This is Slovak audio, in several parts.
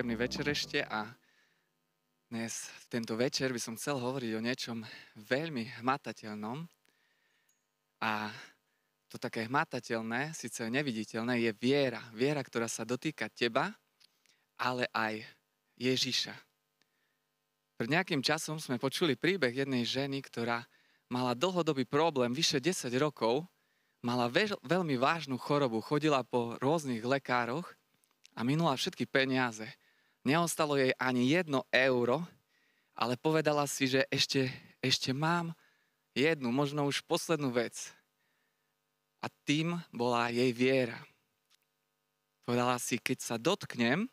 Príjemný večer ešte a dnes v tento večer by som chcel hovoriť o niečom veľmi hmatateľnom. A to také hmatateľné, síce neviditeľné, je viera. Viera, ktorá sa dotýka teba, ale aj Ježiša. Pred nejakým časom sme počuli príbeh jednej ženy, ktorá mala dlhodobý problém, vyše 10 rokov, mala veľ, veľmi vážnu chorobu, chodila po rôznych lekároch a minula všetky peniaze. Neostalo jej ani jedno euro, ale povedala si, že ešte, ešte mám jednu, možno už poslednú vec. A tým bola jej viera. Povedala si, keď sa dotknem,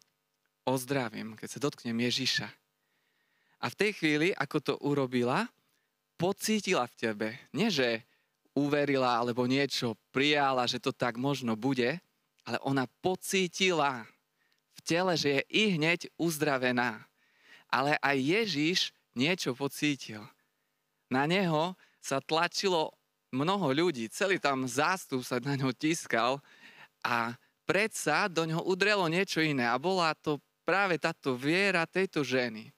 ozdravím, keď sa dotknem Ježiša. A v tej chvíli, ako to urobila, pocítila v tebe, nie že uverila alebo niečo prijala, že to tak možno bude, ale ona pocítila tele, že je i hneď uzdravená. Ale aj Ježiš niečo pocítil. Na neho sa tlačilo mnoho ľudí, celý tam zástup sa na ňo tiskal a predsa do ňoho udrelo niečo iné a bola to práve táto viera tejto ženy.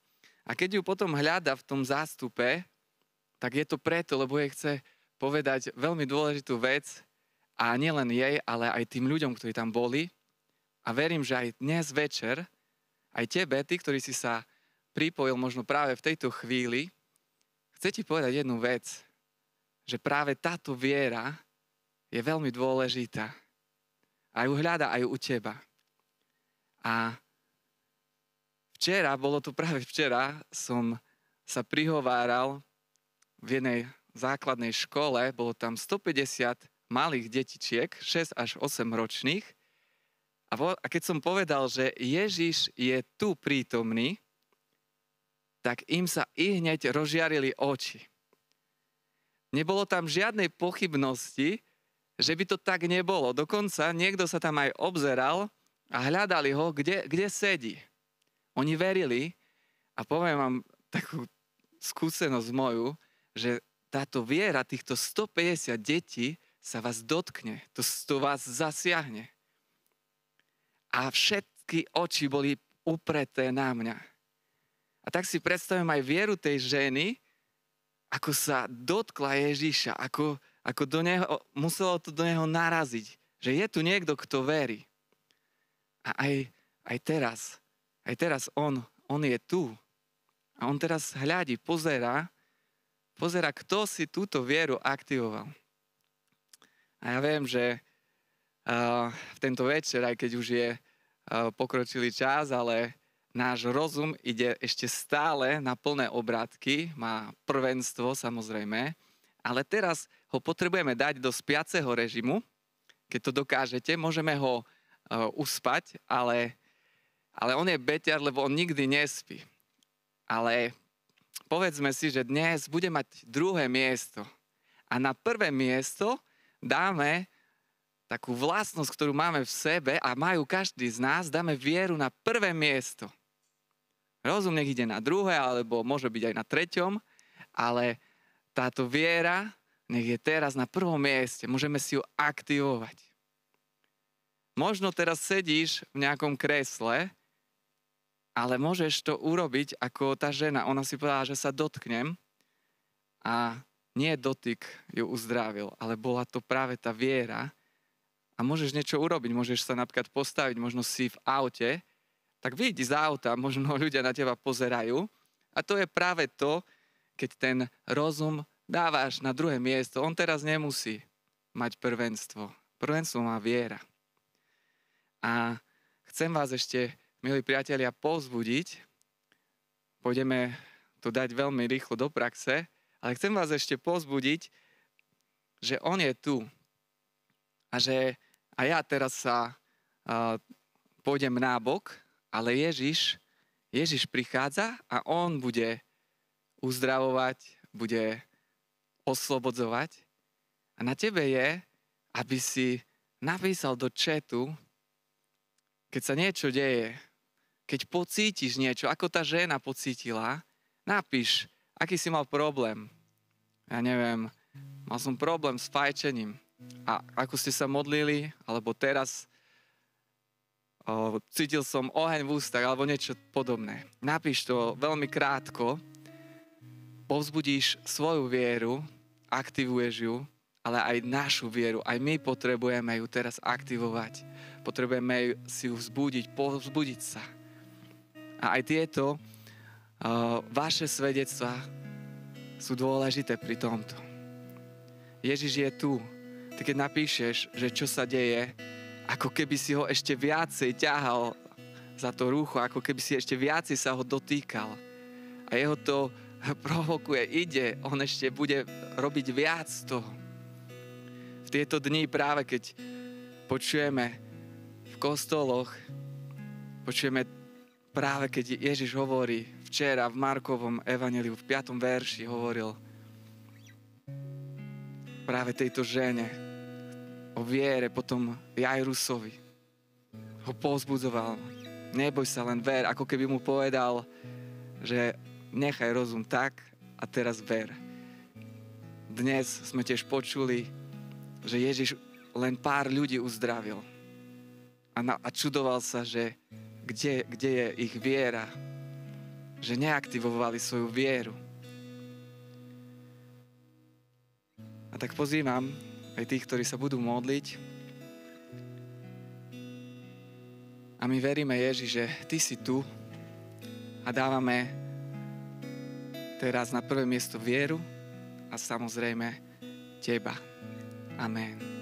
A keď ju potom hľada v tom zástupe, tak je to preto, lebo jej chce povedať veľmi dôležitú vec a nielen jej, ale aj tým ľuďom, ktorí tam boli. A verím, že aj dnes večer, aj tebe, ty, ktorý si sa pripojil možno práve v tejto chvíli, chce ti povedať jednu vec, že práve táto viera je veľmi dôležitá. A ju hľada aj u teba. A včera, bolo to práve včera, som sa prihováral v jednej základnej škole, bolo tam 150 malých detičiek, 6 až 8 ročných. A, vo, a keď som povedal, že Ježiš je tu prítomný, tak im sa i hneď rozžiarili oči. Nebolo tam žiadnej pochybnosti, že by to tak nebolo. Dokonca niekto sa tam aj obzeral a hľadali ho, kde, kde sedí. Oni verili a poviem vám takú skúsenosť moju, že táto viera týchto 150 detí sa vás dotkne, to, to vás zasiahne. A všetky oči boli upreté na mňa. A tak si predstavím aj vieru tej ženy, ako sa dotkla Ježíša, ako, ako do neho, muselo to do neho naraziť, že je tu niekto, kto verí. A aj, aj teraz, aj teraz on, on je tu. A on teraz hľadí, pozera, pozera, kto si túto vieru aktivoval. A ja viem, že v tento večer, aj keď už je pokročilý čas, ale náš rozum ide ešte stále na plné obrátky, má prvenstvo samozrejme, ale teraz ho potrebujeme dať do spiaceho režimu. Keď to dokážete, môžeme ho uspať, ale, ale on je beťar, lebo on nikdy nespí. Ale povedzme si, že dnes bude mať druhé miesto. A na prvé miesto dáme takú vlastnosť, ktorú máme v sebe a majú každý z nás, dáme vieru na prvé miesto. Rozum nech ide na druhé, alebo môže byť aj na treťom, ale táto viera nech je teraz na prvom mieste. Môžeme si ju aktivovať. Možno teraz sedíš v nejakom kresle, ale môžeš to urobiť ako tá žena. Ona si povedala, že sa dotknem a nie dotyk ju uzdravil, ale bola to práve tá viera. A môžeš niečo urobiť, môžeš sa napríklad postaviť, možno si v aute, tak vyjdi z auta, možno ľudia na teba pozerajú. A to je práve to, keď ten rozum dávaš na druhé miesto. On teraz nemusí mať prvenstvo. Prvenstvo má viera. A chcem vás ešte, milí priatelia, povzbudiť. Pôjdeme to dať veľmi rýchlo do praxe. Ale chcem vás ešte pozbudiť, že On je tu. A že a ja teraz sa uh, pôjdem nábok, ale Ježiš, Ježiš prichádza a On bude uzdravovať, bude oslobodzovať. A na tebe je, aby si napísal do četu, keď sa niečo deje, keď pocítiš niečo, ako tá žena pocítila, napíš, aký si mal problém. Ja neviem, mal som problém s fajčením. A ako ste sa modlili, alebo teraz o, cítil som oheň v ústach alebo niečo podobné. Napíš to veľmi krátko, povzbudíš svoju vieru, aktivuješ ju, ale aj našu vieru. Aj my potrebujeme ju teraz aktivovať. Potrebujeme si ju vzbudiť, povzbudiť sa. A aj tieto uh, vaše svedectvá sú dôležité pri tomto. Ježiš je tu. Ty keď napíšeš, že čo sa deje, ako keby si ho ešte viacej ťahal za to rúcho, ako keby si ešte viacej sa ho dotýkal. A jeho to provokuje, ide, on ešte bude robiť viac toho. V tieto dni práve keď počujeme v kostoloch, počujeme práve keď Ježiš hovorí, včera v Markovom evaneliu v 5. verši hovoril práve tejto žene, o viere, potom Jairusovi. Ho pozbudzoval. Neboj sa, len ver, ako keby mu povedal, že nechaj rozum tak a teraz ver. Dnes sme tiež počuli, že Ježiš len pár ľudí uzdravil. A, na, a čudoval sa, že kde, kde je ich viera. Že neaktivovali svoju vieru. Tak pozývam aj tých, ktorí sa budú modliť. A my veríme, Ježi, že Ty si tu a dávame teraz na prvé miesto vieru a samozrejme Teba. Amen.